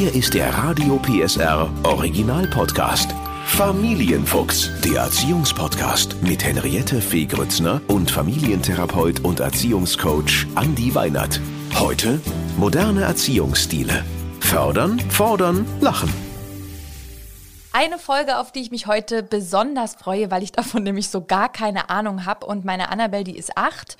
Hier ist der Radio PSR Original Podcast. Familienfuchs, der Erziehungspodcast mit Henriette Fee Grützner und Familientherapeut und Erziehungscoach Andi Weinert. Heute moderne Erziehungsstile. Fördern, fordern, lachen. Eine Folge, auf die ich mich heute besonders freue, weil ich davon nämlich so gar keine Ahnung habe. Und meine Annabelle, die ist acht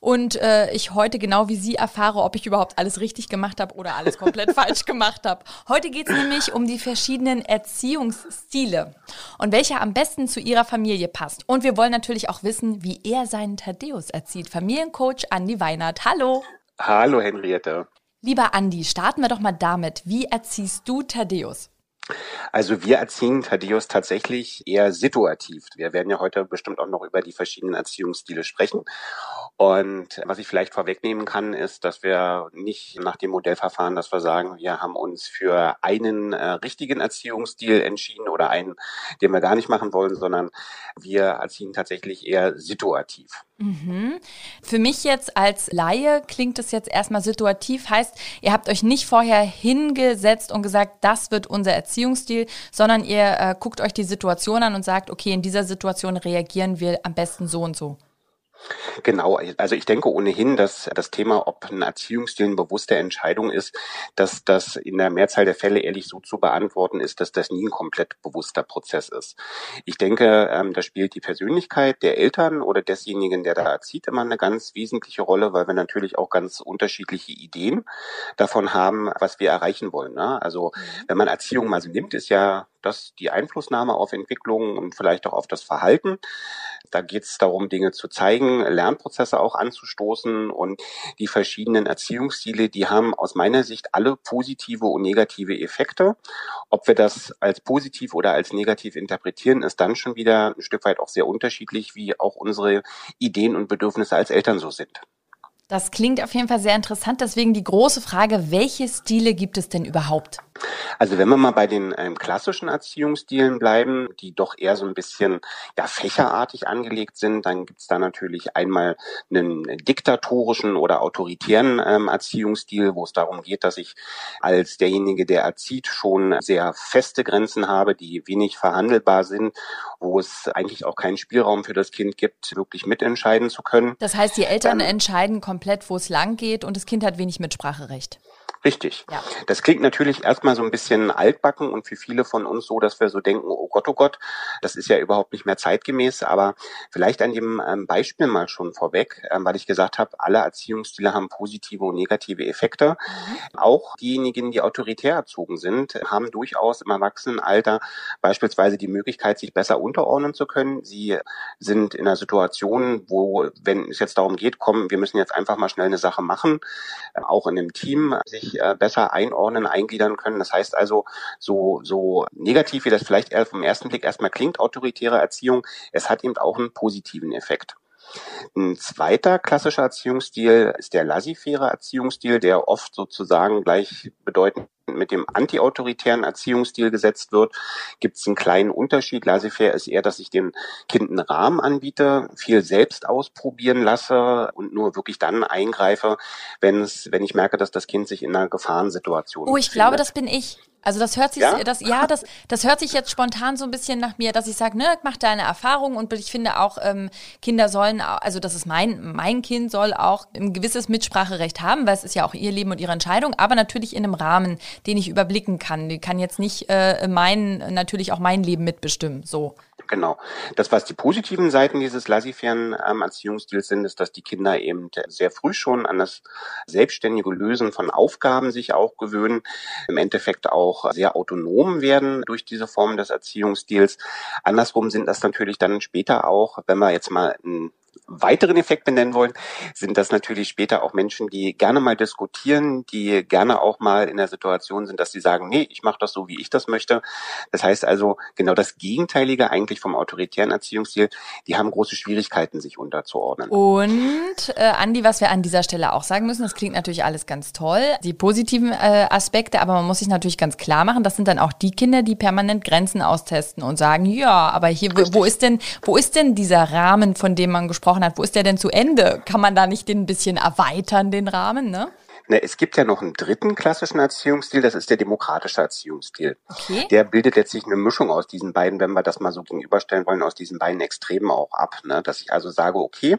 und äh, ich heute genau wie Sie erfahre, ob ich überhaupt alles richtig gemacht habe oder alles komplett falsch gemacht habe. Heute geht es nämlich um die verschiedenen Erziehungsstile und welcher am besten zu Ihrer Familie passt. Und wir wollen natürlich auch wissen, wie er seinen Thaddeus erzieht. Familiencoach Andi Weinert. Hallo. Hallo Henriette. Lieber Andi, starten wir doch mal damit. Wie erziehst du Thaddeus? Also wir erziehen Thaddeus tatsächlich eher situativ. Wir werden ja heute bestimmt auch noch über die verschiedenen Erziehungsstile sprechen. Und was ich vielleicht vorwegnehmen kann, ist, dass wir nicht nach dem Modellverfahren, dass wir sagen, wir haben uns für einen äh, richtigen Erziehungsstil entschieden oder einen, den wir gar nicht machen wollen, sondern wir erziehen tatsächlich eher situativ. Mhm. Für mich jetzt als Laie klingt es jetzt erstmal situativ, heißt, ihr habt euch nicht vorher hingesetzt und gesagt, das wird unser Erziehungsstil, sondern ihr äh, guckt euch die Situation an und sagt, okay, in dieser Situation reagieren wir am besten so und so. Genau, also ich denke ohnehin, dass das Thema, ob ein Erziehungsstil eine bewusste Entscheidung ist, dass das in der Mehrzahl der Fälle ehrlich so zu beantworten ist, dass das nie ein komplett bewusster Prozess ist. Ich denke, ähm, da spielt die Persönlichkeit der Eltern oder desjenigen, der da erzieht, immer eine ganz wesentliche Rolle, weil wir natürlich auch ganz unterschiedliche Ideen davon haben, was wir erreichen wollen. Ne? Also mhm. wenn man Erziehung mal so nimmt, ist ja das die Einflussnahme auf Entwicklung und vielleicht auch auf das Verhalten. Da geht es darum, Dinge zu zeigen, Lernprozesse auch anzustoßen und die verschiedenen Erziehungsstile, die haben aus meiner Sicht alle positive und negative Effekte. Ob wir das als positiv oder als negativ interpretieren, ist dann schon wieder ein Stück weit auch sehr unterschiedlich, wie auch unsere Ideen und Bedürfnisse als Eltern so sind. Das klingt auf jeden Fall sehr interessant. Deswegen die große Frage, welche Stile gibt es denn überhaupt? Also wenn wir mal bei den ähm, klassischen Erziehungsstilen bleiben, die doch eher so ein bisschen ja, fächerartig angelegt sind, dann gibt's da natürlich einmal einen diktatorischen oder autoritären ähm, Erziehungsstil, wo es darum geht, dass ich als derjenige, der erzieht, schon sehr feste Grenzen habe, die wenig verhandelbar sind, wo es eigentlich auch keinen Spielraum für das Kind gibt, wirklich mitentscheiden zu können. Das heißt, die Eltern ähm, entscheiden komplett, wo es lang geht und das Kind hat wenig Mitspracherecht. Richtig. Ja. Das klingt natürlich erstmal so ein bisschen altbacken und für viele von uns so, dass wir so denken, oh Gott, oh Gott, das ist ja überhaupt nicht mehr zeitgemäß. Aber vielleicht an dem ähm, Beispiel mal schon vorweg, ähm, weil ich gesagt habe, alle Erziehungsstile haben positive und negative Effekte. Mhm. Auch diejenigen, die autoritär erzogen sind, haben durchaus im Erwachsenenalter beispielsweise die Möglichkeit, sich besser unterordnen zu können. Sie sind in einer Situation, wo, wenn es jetzt darum geht, komm, wir müssen jetzt einfach mal schnell eine Sache machen, auch in einem Team sich äh, besser einordnen, eingliedern können. Das heißt also, so, so negativ wie das vielleicht vom ersten Blick erstmal klingt, autoritäre Erziehung, es hat eben auch einen positiven Effekt. Ein zweiter klassischer Erziehungsstil ist der laissez-faire Erziehungsstil, der oft sozusagen gleichbedeutend mit dem antiautoritären Erziehungsstil gesetzt wird, gibt es einen kleinen Unterschied. Laissez-faire ist eher, dass ich dem Kind einen Rahmen anbiete, viel selbst ausprobieren lasse und nur wirklich dann eingreife, wenn es, wenn ich merke, dass das Kind sich in einer Gefahrensituation Oh, ich befindet. glaube, das bin ich. Also das hört sich, ja, das, ja das, das hört sich jetzt spontan so ein bisschen nach mir, dass ich sage, ne, mach deine Erfahrung und ich finde auch, ähm, Kinder sollen, also das ist mein, mein Kind soll auch ein gewisses Mitspracherecht haben, weil es ist ja auch ihr Leben und ihre Entscheidung, aber natürlich in einem Rahmen, den ich überblicken kann. Die kann jetzt nicht äh, mein, natürlich auch mein Leben mitbestimmen, so. Genau. Das, was die positiven Seiten dieses laissez-fairen ähm, Erziehungsstils sind, ist, dass die Kinder eben sehr früh schon an das selbstständige Lösen von Aufgaben sich auch gewöhnen, im Endeffekt auch sehr autonom werden durch diese Form des Erziehungsstils. Andersrum sind das natürlich dann später auch, wenn wir jetzt mal ein weiteren Effekt benennen wollen, sind das natürlich später auch Menschen, die gerne mal diskutieren, die gerne auch mal in der Situation sind, dass sie sagen, nee, ich mache das so, wie ich das möchte. Das heißt also genau das Gegenteilige eigentlich vom autoritären Erziehungsstil. Die haben große Schwierigkeiten, sich unterzuordnen. Und äh, Andi, was wir an dieser Stelle auch sagen müssen, das klingt natürlich alles ganz toll, die positiven äh, Aspekte, aber man muss sich natürlich ganz klar machen, das sind dann auch die Kinder, die permanent Grenzen austesten und sagen, ja, aber hier, wo, wo ist denn, wo ist denn dieser Rahmen, von dem man gesprochen hat? Wo ist der denn zu Ende? Kann man da nicht den ein bisschen erweitern, den Rahmen, ne? Na, es gibt ja noch einen dritten klassischen Erziehungsstil, das ist der demokratische Erziehungsstil. Okay. Der bildet letztlich eine Mischung aus diesen beiden, wenn wir das mal so gegenüberstellen wollen, aus diesen beiden Extremen auch ab. Ne? Dass ich also sage, okay,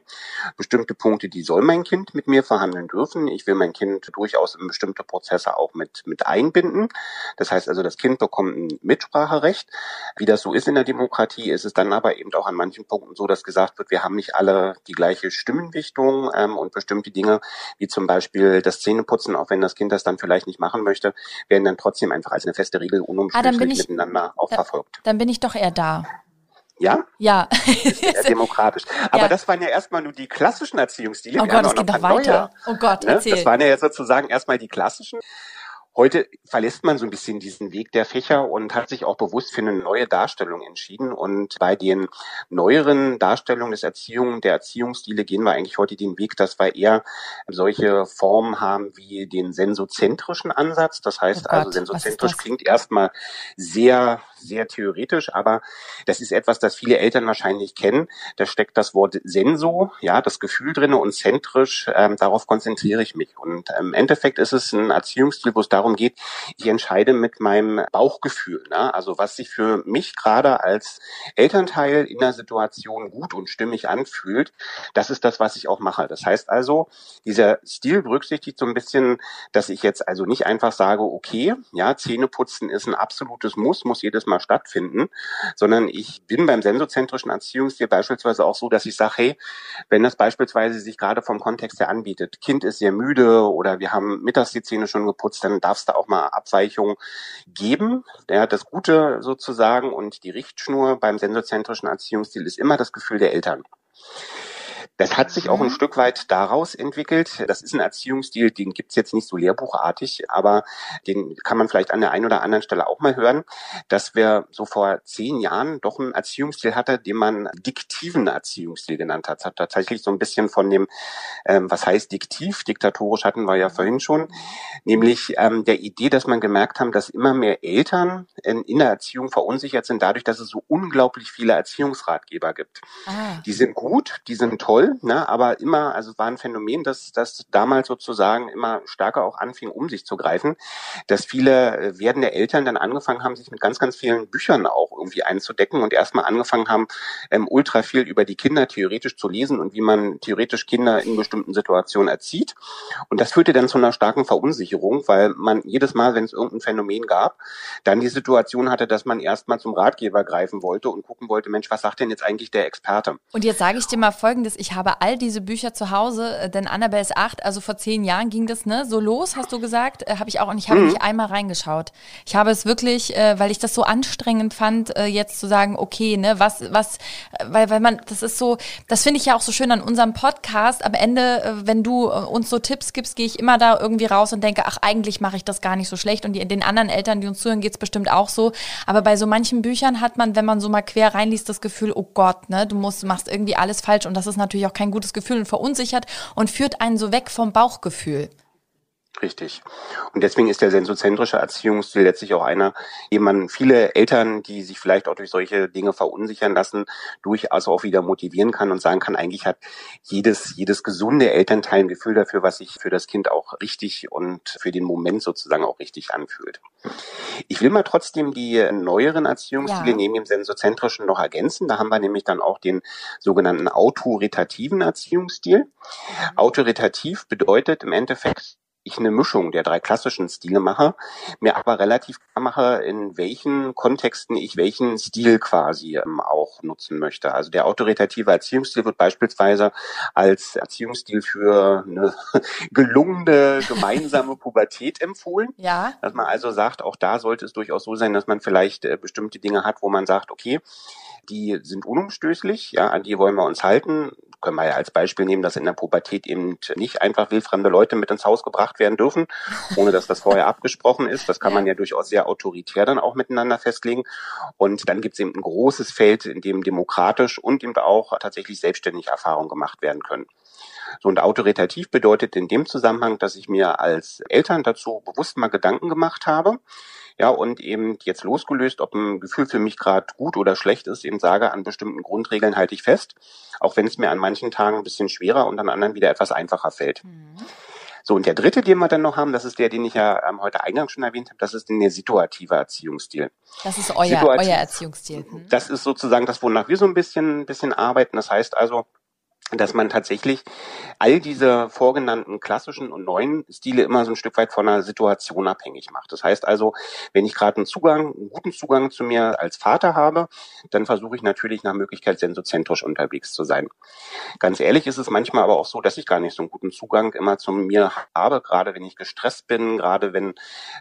bestimmte Punkte, die soll mein Kind mit mir verhandeln dürfen. Ich will mein Kind durchaus in bestimmte Prozesse auch mit, mit einbinden. Das heißt also, das Kind bekommt ein Mitspracherecht. Wie das so ist in der Demokratie, ist es dann aber eben auch an manchen Punkten so, dass gesagt wird, wir haben nicht alle die gleiche Stimmenwichtung ähm, und bestimmte Dinge, wie zum Beispiel das Szene Zähneputzen, auch wenn das Kind das dann vielleicht nicht machen möchte, werden dann trotzdem einfach als eine feste Regel unumstößlich ah, miteinander auch verfolgt. Dann bin ich doch eher da. Ja? Ja. Sehr demokratisch. Aber ja. das waren ja erstmal nur die klassischen Erziehungsstile. Oh Gott, es geht noch weiter. Neue, oh Gott, ne? erzähl. Das waren ja sozusagen erstmal die klassischen. Heute verlässt man so ein bisschen diesen Weg der Fächer und hat sich auch bewusst für eine neue Darstellung entschieden. Und bei den neueren Darstellungen des Erziehung, der Erziehungsstile gehen wir eigentlich heute den Weg, dass wir eher solche Formen haben wie den sensozentrischen Ansatz. Das heißt oh also, sensozentrisch klingt erstmal sehr sehr theoretisch, aber das ist etwas, das viele Eltern wahrscheinlich kennen. Da steckt das Wort Senso, ja, das Gefühl drinne und zentrisch, ähm, darauf konzentriere ich mich. Und ähm, im Endeffekt ist es ein Erziehungsstil, wo es darum geht, ich entscheide mit meinem Bauchgefühl, ne? also was sich für mich gerade als Elternteil in der Situation gut und stimmig anfühlt, das ist das, was ich auch mache. Das heißt also, dieser Stil berücksichtigt so ein bisschen, dass ich jetzt also nicht einfach sage, okay, ja, Zähneputzen ist ein absolutes Muss, muss jedes Mal mal stattfinden, sondern ich bin beim sensozentrischen Erziehungsstil beispielsweise auch so, dass ich sage, hey, wenn das beispielsweise sich gerade vom Kontext her anbietet, Kind ist sehr müde oder wir haben mittags die Zähne schon geputzt, dann darf es da auch mal Abweichungen geben. Ja, das Gute sozusagen und die Richtschnur beim sensozentrischen Erziehungsstil ist immer das Gefühl der Eltern. Das hat sich auch ein mhm. Stück weit daraus entwickelt. Das ist ein Erziehungsstil, den gibt's jetzt nicht so lehrbuchartig, aber den kann man vielleicht an der einen oder anderen Stelle auch mal hören, dass wir so vor zehn Jahren doch einen Erziehungsstil hatte, den man diktiven Erziehungsstil genannt hat. Das hat tatsächlich so ein bisschen von dem, ähm, was heißt diktiv, diktatorisch hatten wir ja vorhin schon, nämlich ähm, der Idee, dass man gemerkt haben, dass immer mehr Eltern in, in der Erziehung verunsichert sind, dadurch, dass es so unglaublich viele Erziehungsratgeber gibt. Ah. Die sind gut, die sind toll, ne, aber immer, also war ein Phänomen, dass das damals sozusagen immer stärker auch anfing, um sich zu greifen, dass viele äh, werdende Eltern dann angefangen haben, sich mit ganz, ganz vielen Büchern auch irgendwie einzudecken und erstmal angefangen haben, ähm, ultra viel über die Kinder theoretisch zu lesen und wie man theoretisch Kinder in bestimmten Situationen erzieht. Und das führte dann zu einer starken Verunsicherung, weil man jedes Mal, wenn es irgendein Phänomen gab, dann die Situation hatte, dass man erstmal zum Ratgeber greifen wollte und gucken wollte, Mensch, was sagt denn jetzt eigentlich der Experte? Und jetzt sage ich dir mal Folgendes, ich habe habe all diese Bücher zu Hause, äh, denn Annabelle ist acht, also vor zehn Jahren ging das ne so los, hast du gesagt, äh, habe ich auch und ich habe mhm. nicht einmal reingeschaut. Ich habe es wirklich, äh, weil ich das so anstrengend fand, äh, jetzt zu sagen, okay, ne, was, was, äh, weil, weil man, das ist so, das finde ich ja auch so schön an unserem Podcast. Am Ende, wenn du uns so Tipps gibst, gehe ich immer da irgendwie raus und denke, ach, eigentlich mache ich das gar nicht so schlecht. Und die, den anderen Eltern, die uns zuhören, geht es bestimmt auch so. Aber bei so manchen Büchern hat man, wenn man so mal quer reinliest, das Gefühl, oh Gott, ne, du musst, machst irgendwie alles falsch und das ist natürlich auch auch kein gutes Gefühl und verunsichert und führt einen so weg vom Bauchgefühl. Richtig. Und deswegen ist der sensozentrische Erziehungsstil letztlich auch einer, den man viele Eltern, die sich vielleicht auch durch solche Dinge verunsichern lassen, durchaus auch wieder motivieren kann und sagen kann, eigentlich hat jedes, jedes gesunde Elternteil ein Gefühl dafür, was sich für das Kind auch richtig und für den Moment sozusagen auch richtig anfühlt. Ich will mal trotzdem die neueren Erziehungsstile ja. neben dem sensozentrischen noch ergänzen. Da haben wir nämlich dann auch den sogenannten autoritativen Erziehungsstil. Mhm. Autoritativ bedeutet im Endeffekt, ich eine Mischung der drei klassischen Stile mache, mir aber relativ klar mache, in welchen Kontexten ich welchen Stil quasi ähm, auch nutzen möchte. Also der autoritative Erziehungsstil wird beispielsweise als Erziehungsstil für eine gelungene gemeinsame Pubertät empfohlen. Ja. Dass man also sagt, auch da sollte es durchaus so sein, dass man vielleicht äh, bestimmte Dinge hat, wo man sagt, okay, die sind unumstößlich, ja, an die wollen wir uns halten können wir ja als Beispiel nehmen, dass in der Pubertät eben nicht einfach wildfremde Leute mit ins Haus gebracht werden dürfen, ohne dass das vorher abgesprochen ist. Das kann man ja durchaus sehr autoritär dann auch miteinander festlegen. Und dann gibt es eben ein großes Feld, in dem demokratisch und eben auch tatsächlich selbstständig Erfahrungen gemacht werden können. So und autoritativ bedeutet in dem Zusammenhang, dass ich mir als Eltern dazu bewusst mal Gedanken gemacht habe, ja, und eben jetzt losgelöst, ob ein Gefühl für mich gerade gut oder schlecht ist, eben sage, an bestimmten Grundregeln halte ich fest, auch wenn es mir an manchen Tagen ein bisschen schwerer und an anderen wieder etwas einfacher fällt. Mhm. So, und der dritte, den wir dann noch haben, das ist der, den ich ja ähm, heute eingangs schon erwähnt habe, das ist der situative Erziehungsstil. Das ist euer, Situativ euer Erziehungsstil. Hm? Das ist sozusagen das, wonach wir so ein bisschen, bisschen arbeiten. Das heißt also, dass man tatsächlich all diese vorgenannten klassischen und neuen Stile immer so ein Stück weit von einer Situation abhängig macht. Das heißt also, wenn ich gerade einen Zugang, einen guten Zugang zu mir als Vater habe, dann versuche ich natürlich nach Möglichkeit sensozentrisch unterwegs zu sein. Ganz ehrlich ist es manchmal aber auch so, dass ich gar nicht so einen guten Zugang immer zu mir habe, gerade wenn ich gestresst bin, gerade wenn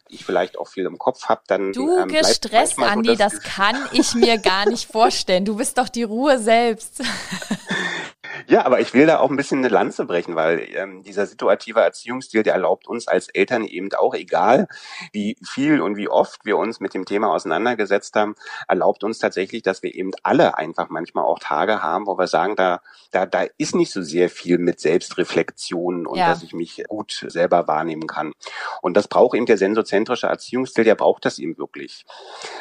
ich vielleicht auch viel im Kopf habe, dann Du ähm, gestresst, Andi, so, das kann ich mir gar nicht vorstellen. Du bist doch die Ruhe selbst. Ja, aber ich will da auch ein bisschen eine Lanze brechen, weil ähm, dieser situative Erziehungsstil, der erlaubt uns als Eltern eben auch, egal wie viel und wie oft wir uns mit dem Thema auseinandergesetzt haben, erlaubt uns tatsächlich, dass wir eben alle einfach manchmal auch Tage haben, wo wir sagen, da, da, da ist nicht so sehr viel mit Selbstreflexion und ja. dass ich mich gut selber wahrnehmen kann. Und das braucht eben der sensozentrische Erziehungsstil, der braucht das eben wirklich.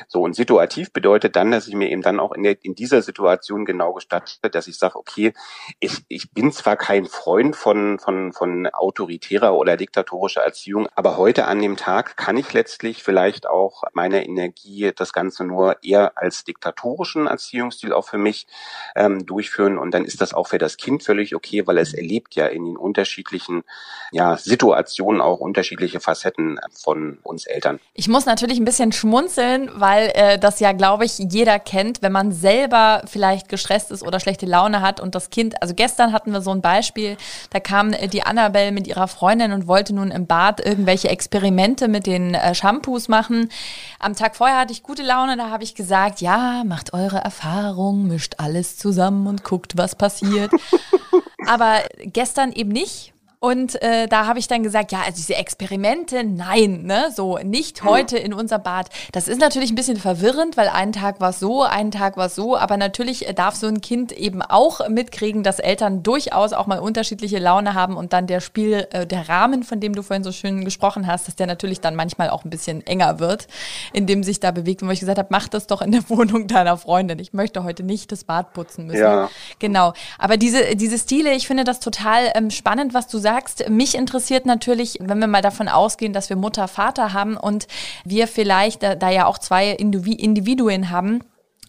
So, und situativ bedeutet dann, dass ich mir eben dann auch in, der, in dieser Situation genau gestatte, dass ich sage, okay, ich, ich bin zwar kein Freund von, von, von autoritärer oder diktatorischer Erziehung, aber heute an dem Tag kann ich letztlich vielleicht auch meine Energie, das Ganze nur eher als diktatorischen Erziehungsstil auch für mich ähm, durchführen. Und dann ist das auch für das Kind völlig okay, weil es erlebt ja in den unterschiedlichen ja, Situationen auch unterschiedliche Facetten von uns Eltern. Ich muss natürlich ein bisschen schmunzeln, weil äh, das ja, glaube ich, jeder kennt, wenn man selber vielleicht gestresst ist oder schlechte Laune hat und das Kind Also gestern hatten wir so ein Beispiel, da kam die Annabelle mit ihrer Freundin und wollte nun im Bad irgendwelche Experimente mit den äh, Shampoos machen. Am Tag vorher hatte ich gute Laune, da habe ich gesagt, ja, macht eure Erfahrung, mischt alles zusammen und guckt, was passiert. Aber gestern eben nicht. Und äh, da habe ich dann gesagt, ja, also diese Experimente, nein, ne, so nicht heute in unser Bad. Das ist natürlich ein bisschen verwirrend, weil einen Tag war so, einen Tag war so, aber natürlich darf so ein Kind eben auch mitkriegen, dass Eltern durchaus auch mal unterschiedliche Laune haben und dann der Spiel, äh, der Rahmen, von dem du vorhin so schön gesprochen hast, dass der natürlich dann manchmal auch ein bisschen enger wird, in dem sich da bewegt. Und wo ich gesagt habe, mach das doch in der Wohnung deiner Freundin. Ich möchte heute nicht das Bad putzen müssen. Ja. Genau. Aber diese, diese Stile, ich finde das total ähm, spannend, was du sagst sagst. Mich interessiert natürlich, wenn wir mal davon ausgehen, dass wir Mutter, Vater haben und wir vielleicht da, da ja auch zwei Individuen haben,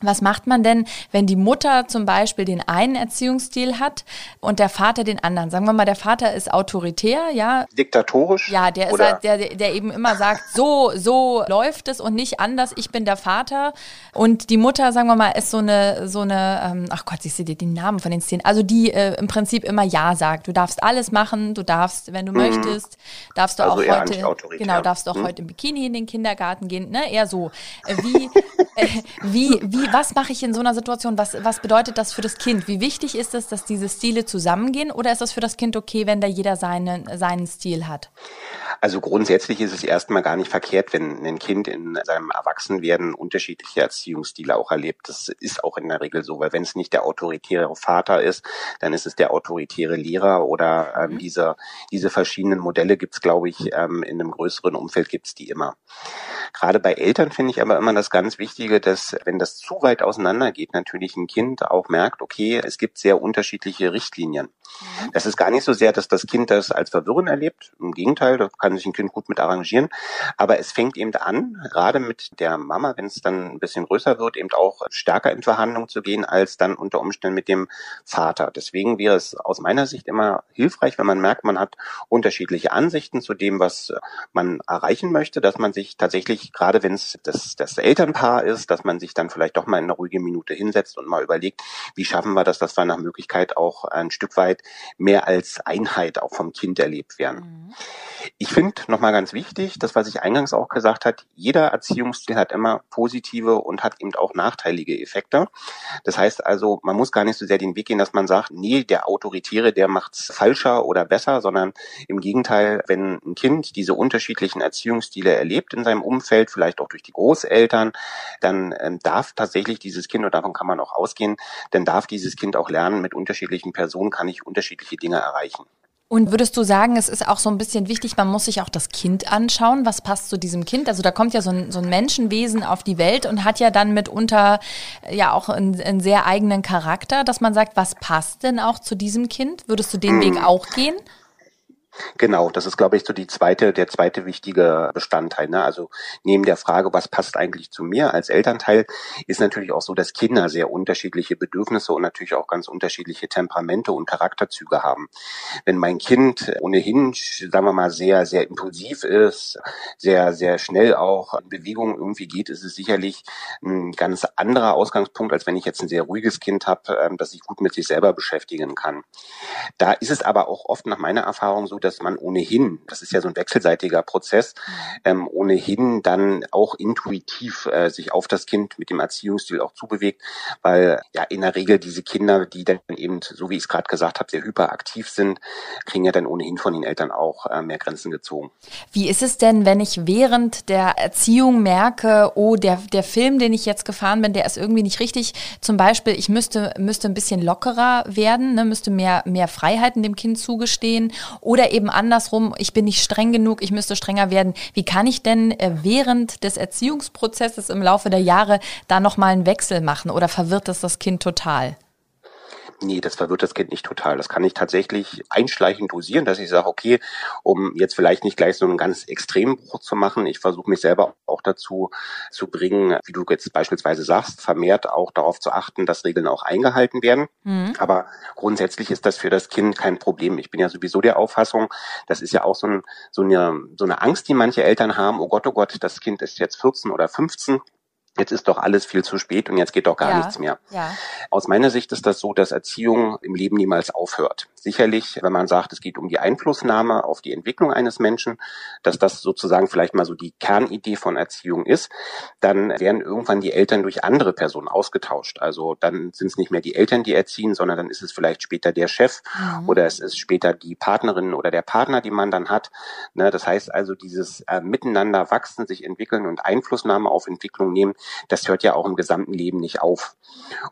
was macht man denn, wenn die Mutter zum Beispiel den einen Erziehungsstil hat und der Vater den anderen? Sagen wir mal, der Vater ist autoritär, ja. Diktatorisch? Ja, der ist halt, der, der eben immer sagt, so, so läuft es und nicht anders, ich bin der Vater. Und die Mutter, sagen wir mal, ist so eine, so eine, ähm, ach Gott, siehst du dir die Namen von den Szenen, also die äh, im Prinzip immer Ja sagt. Du darfst alles machen, du darfst, wenn du mhm. möchtest, darfst du also auch heute, genau, darfst du auch mhm. heute im Bikini in den Kindergarten gehen, ne, eher so. Äh, wie, äh, wie, wie, was mache ich in so einer Situation? Was, was bedeutet das für das Kind? Wie wichtig ist es, dass diese Stile zusammengehen oder ist das für das Kind okay, wenn da jeder seinen, seinen Stil hat? Also grundsätzlich ist es erstmal gar nicht verkehrt, wenn ein Kind in seinem Erwachsenwerden unterschiedliche Erziehungsstile auch erlebt. Das ist auch in der Regel so, weil wenn es nicht der autoritäre Vater ist, dann ist es der autoritäre Lehrer oder ähm, mhm. diese, diese verschiedenen Modelle gibt es, glaube ich, ähm, in einem größeren Umfeld gibt es die immer. Gerade bei Eltern finde ich aber immer das ganz Wichtige, dass wenn das zu weit auseinandergeht, natürlich ein Kind auch merkt, okay, es gibt sehr unterschiedliche Richtlinien. Mhm. Das ist gar nicht so sehr, dass das Kind das als Verwirrung erlebt. Im Gegenteil, da kann sich ein Kind gut mit arrangieren. Aber es fängt eben an, gerade mit der Mama, wenn es dann ein bisschen größer wird, eben auch stärker in Verhandlung zu gehen, als dann unter Umständen mit dem Vater. Deswegen wäre es aus meiner Sicht immer hilfreich, wenn man merkt, man hat unterschiedliche Ansichten zu dem, was man erreichen möchte, dass man sich tatsächlich, gerade wenn es das, das Elternpaar ist, dass man sich dann vielleicht doch mal in eine ruhige Minute hinsetzt und mal überlegt, wie schaffen wir das, dass wir nach Möglichkeit auch ein Stück weit mehr als Einheit auch vom Kind erlebt werden. Mhm. Ich finde nochmal ganz wichtig, das, was ich eingangs auch gesagt hat, jeder Erziehungsstil hat immer positive und hat eben auch nachteilige Effekte. Das heißt also, man muss gar nicht so sehr den Weg gehen, dass man sagt, nee, der Autoritäre, der macht's falscher oder besser, sondern im Gegenteil, wenn ein Kind diese unterschiedlichen Erziehungsstile erlebt in seinem Umfeld, vielleicht auch durch die Großeltern, dann ähm, darf tatsächlich dieses Kind, und davon kann man auch ausgehen, dann darf dieses Kind auch lernen, mit unterschiedlichen Personen kann ich unterschiedliche Dinge erreichen. Und würdest du sagen, es ist auch so ein bisschen wichtig, man muss sich auch das Kind anschauen, was passt zu diesem Kind? Also da kommt ja so ein, so ein Menschenwesen auf die Welt und hat ja dann mitunter ja auch einen, einen sehr eigenen Charakter, dass man sagt, was passt denn auch zu diesem Kind? Würdest du den Weg auch gehen? Genau, das ist, glaube ich, so die zweite, der zweite wichtige Bestandteil. Ne? Also neben der Frage, was passt eigentlich zu mir als Elternteil, ist natürlich auch so, dass Kinder sehr unterschiedliche Bedürfnisse und natürlich auch ganz unterschiedliche Temperamente und Charakterzüge haben. Wenn mein Kind ohnehin, sagen wir mal, sehr, sehr impulsiv ist, sehr, sehr schnell auch in Bewegung irgendwie geht, ist es sicherlich ein ganz anderer Ausgangspunkt, als wenn ich jetzt ein sehr ruhiges Kind habe, ähm, das sich gut mit sich selber beschäftigen kann. Da ist es aber auch oft nach meiner Erfahrung so, dass man ohnehin, das ist ja so ein wechselseitiger Prozess, ähm, ohnehin dann auch intuitiv äh, sich auf das Kind mit dem Erziehungsstil auch zubewegt, weil ja in der Regel diese Kinder, die dann eben, so wie ich es gerade gesagt habe, sehr hyperaktiv sind, kriegen ja dann ohnehin von den Eltern auch äh, mehr Grenzen gezogen. Wie ist es denn, wenn ich während der Erziehung merke, oh, der, der Film, den ich jetzt gefahren bin, der ist irgendwie nicht richtig. Zum Beispiel, ich müsste, müsste ein bisschen lockerer werden, ne, müsste mehr, mehr Freiheiten dem Kind zugestehen oder eben andersrum, ich bin nicht streng genug, ich müsste strenger werden. Wie kann ich denn äh, während des Erziehungsprozesses im Laufe der Jahre da nochmal einen Wechsel machen oder verwirrt das das Kind total? Nee, das verwirrt das Kind nicht total. Das kann ich tatsächlich einschleichend dosieren, dass ich sage, okay, um jetzt vielleicht nicht gleich so einen ganz extremen Bruch zu machen, ich versuche mich selber auch dazu zu bringen, wie du jetzt beispielsweise sagst, vermehrt auch darauf zu achten, dass Regeln auch eingehalten werden. Mhm. Aber grundsätzlich ist das für das Kind kein Problem. Ich bin ja sowieso der Auffassung, das ist ja auch so, ein, so, eine, so eine Angst, die manche Eltern haben, oh Gott, oh Gott, das Kind ist jetzt 14 oder 15 jetzt ist doch alles viel zu spät und jetzt geht doch gar ja, nichts mehr. Ja. Aus meiner Sicht ist das so, dass Erziehung im Leben niemals aufhört. Sicherlich, wenn man sagt, es geht um die Einflussnahme auf die Entwicklung eines Menschen, dass das sozusagen vielleicht mal so die Kernidee von Erziehung ist, dann werden irgendwann die Eltern durch andere Personen ausgetauscht. Also dann sind es nicht mehr die Eltern, die erziehen, sondern dann ist es vielleicht später der Chef mhm. oder es ist später die Partnerin oder der Partner, die man dann hat. Ne, das heißt also, dieses äh, Miteinander wachsen, sich entwickeln und Einflussnahme auf Entwicklung nehmen, das hört ja auch im gesamten Leben nicht auf.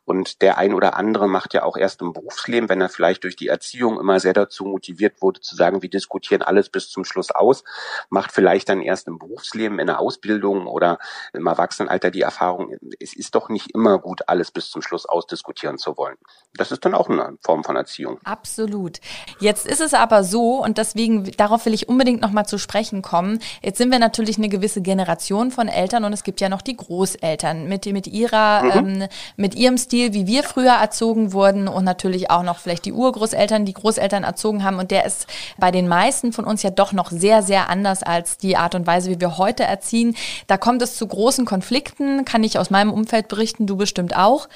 Und der ein oder andere macht ja auch erst im Berufsleben, wenn er vielleicht durch die Erziehung immer sehr dazu motiviert wurde, zu sagen, wir diskutieren alles bis zum Schluss aus, macht vielleicht dann erst im Berufsleben, in der Ausbildung oder im Erwachsenenalter die Erfahrung, es ist doch nicht immer gut, alles bis zum Schluss ausdiskutieren zu wollen. Das ist dann auch eine Form von Erziehung. Absolut. Jetzt ist es aber so, und deswegen, darauf will ich unbedingt nochmal zu sprechen kommen. Jetzt sind wir natürlich eine gewisse Generation von Eltern und es gibt ja noch die Großeltern. Großeltern mit, mit ihrer, mhm. ähm, mit ihrem Stil, wie wir früher erzogen wurden und natürlich auch noch vielleicht die Urgroßeltern, die Großeltern erzogen haben. Und der ist bei den meisten von uns ja doch noch sehr, sehr anders als die Art und Weise, wie wir heute erziehen. Da kommt es zu großen Konflikten, kann ich aus meinem Umfeld berichten, du bestimmt auch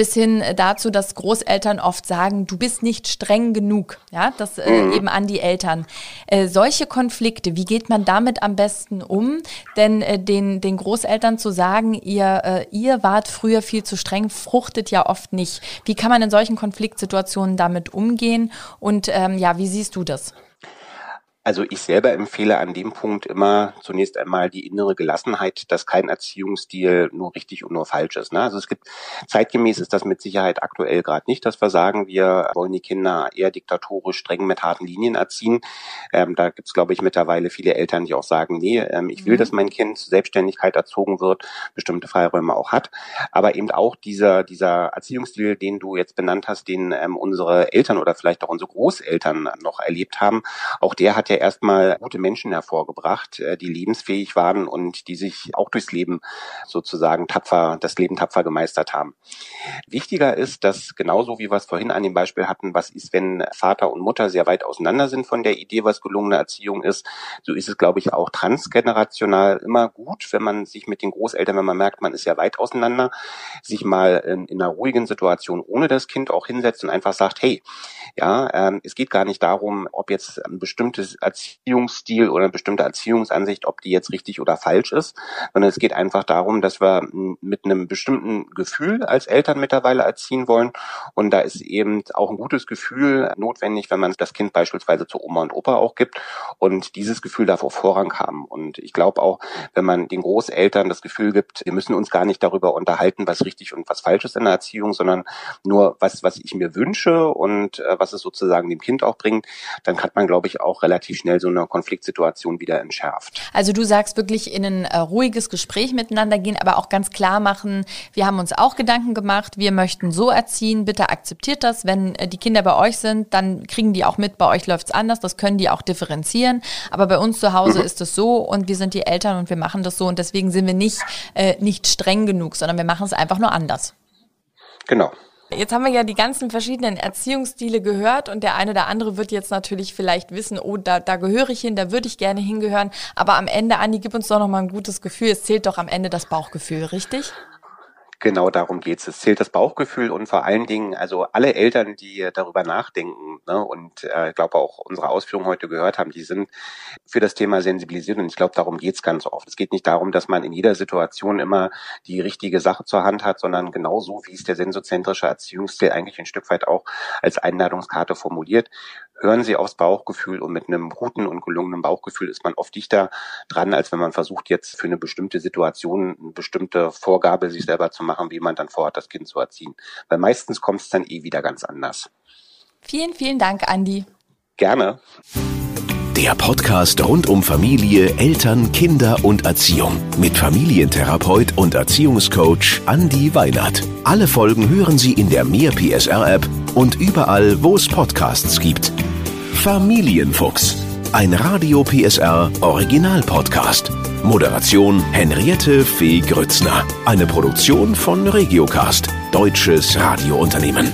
bis hin dazu, dass Großeltern oft sagen, du bist nicht streng genug, ja, das äh, mhm. eben an die Eltern. Äh, solche Konflikte, wie geht man damit am besten um? Denn äh, den, den Großeltern zu sagen, ihr, äh, ihr wart früher viel zu streng, fruchtet ja oft nicht. Wie kann man in solchen Konfliktsituationen damit umgehen? Und ähm, ja, wie siehst du das? Also ich selber empfehle an dem Punkt immer zunächst einmal die innere Gelassenheit, dass kein Erziehungsstil nur richtig und nur falsch ist. Ne? Also es gibt zeitgemäß ist das mit Sicherheit aktuell gerade nicht, dass wir sagen, wir wollen die Kinder eher diktatorisch streng mit harten Linien erziehen. Ähm, da gibt es, glaube ich, mittlerweile viele Eltern, die auch sagen, nee, ähm, ich will, mhm. dass mein Kind Selbstständigkeit erzogen wird, bestimmte Freiräume auch hat. Aber eben auch dieser, dieser Erziehungsstil, den du jetzt benannt hast, den ähm, unsere Eltern oder vielleicht auch unsere Großeltern noch erlebt haben, auch der hat ja erstmal gute Menschen hervorgebracht, äh, die lebensfähig waren und die sich auch durchs Leben sozusagen tapfer, das Leben tapfer gemeistert haben. Wichtiger ist, dass genauso wie wir es vorhin an dem Beispiel hatten, was ist, wenn Vater und Mutter sehr weit auseinander sind von der Idee, was gelungene Erziehung ist, so ist es, glaube ich, auch transgenerational immer gut, wenn man sich mit den Großeltern, wenn man merkt, man ist ja weit auseinander, sich mal in, in einer ruhigen Situation ohne das Kind auch hinsetzt und einfach sagt, hey, ja, ähm, es geht gar nicht darum, ob jetzt ein bestimmtes Erziehungsstil oder eine bestimmte Erziehungsansicht, ob die jetzt richtig oder falsch ist, sondern es geht einfach darum, dass wir mit einem bestimmten Gefühl als Eltern mittlerweile erziehen wollen. Und da ist eben auch ein gutes Gefühl notwendig, wenn man das Kind beispielsweise zu Oma und Opa auch gibt. Und dieses Gefühl darf auch Vorrang haben. Und ich glaube auch, wenn man den Großeltern das Gefühl gibt, wir müssen uns gar nicht darüber unterhalten, was richtig und was falsch ist in der Erziehung, sondern nur was, was ich mir wünsche und äh, was es sozusagen dem Kind auch bringt, dann hat man, glaube ich, auch relativ relativ schnell so eine Konfliktsituation wieder entschärft. Also du sagst wirklich in ein äh, ruhiges Gespräch miteinander gehen, aber auch ganz klar machen, wir haben uns auch Gedanken gemacht, wir möchten so erziehen, bitte akzeptiert das. Wenn äh, die Kinder bei euch sind, dann kriegen die auch mit, bei euch läuft's anders, das können die auch differenzieren. Aber bei uns zu Hause mhm. ist es so und wir sind die Eltern und wir machen das so und deswegen sind wir nicht, äh, nicht streng genug, sondern wir machen es einfach nur anders. Genau. Jetzt haben wir ja die ganzen verschiedenen Erziehungsstile gehört und der eine oder andere wird jetzt natürlich vielleicht wissen, oh, da, da gehöre ich hin, da würde ich gerne hingehören. Aber am Ende, Andi, gib uns doch noch mal ein gutes Gefühl. Es zählt doch am Ende das Bauchgefühl, richtig? Genau darum geht es. Es zählt das Bauchgefühl und vor allen Dingen, also alle Eltern, die darüber nachdenken ne, und äh, ich glaube auch unsere Ausführungen heute gehört haben, die sind für das Thema sensibilisiert und ich glaube, darum geht es ganz oft. Es geht nicht darum, dass man in jeder Situation immer die richtige Sache zur Hand hat, sondern genauso, wie es der sensozentrische Erziehungsstil eigentlich ein Stück weit auch als Einladungskarte formuliert hören Sie aufs Bauchgefühl und mit einem guten und gelungenen Bauchgefühl ist man oft dichter dran, als wenn man versucht, jetzt für eine bestimmte Situation eine bestimmte Vorgabe sich selber zu machen, wie man dann vorhat, das Kind zu erziehen. Weil meistens kommt es dann eh wieder ganz anders. Vielen, vielen Dank, Andi. Gerne. Der Podcast rund um Familie, Eltern, Kinder und Erziehung mit Familientherapeut und Erziehungscoach Andi Weinert. Alle Folgen hören Sie in der Mehr PSR App und überall, wo es Podcasts gibt. Familienfuchs, ein Radio PSR Original Podcast. Moderation Henriette Fee Grützner. Eine Produktion von Regiocast, deutsches Radiounternehmen.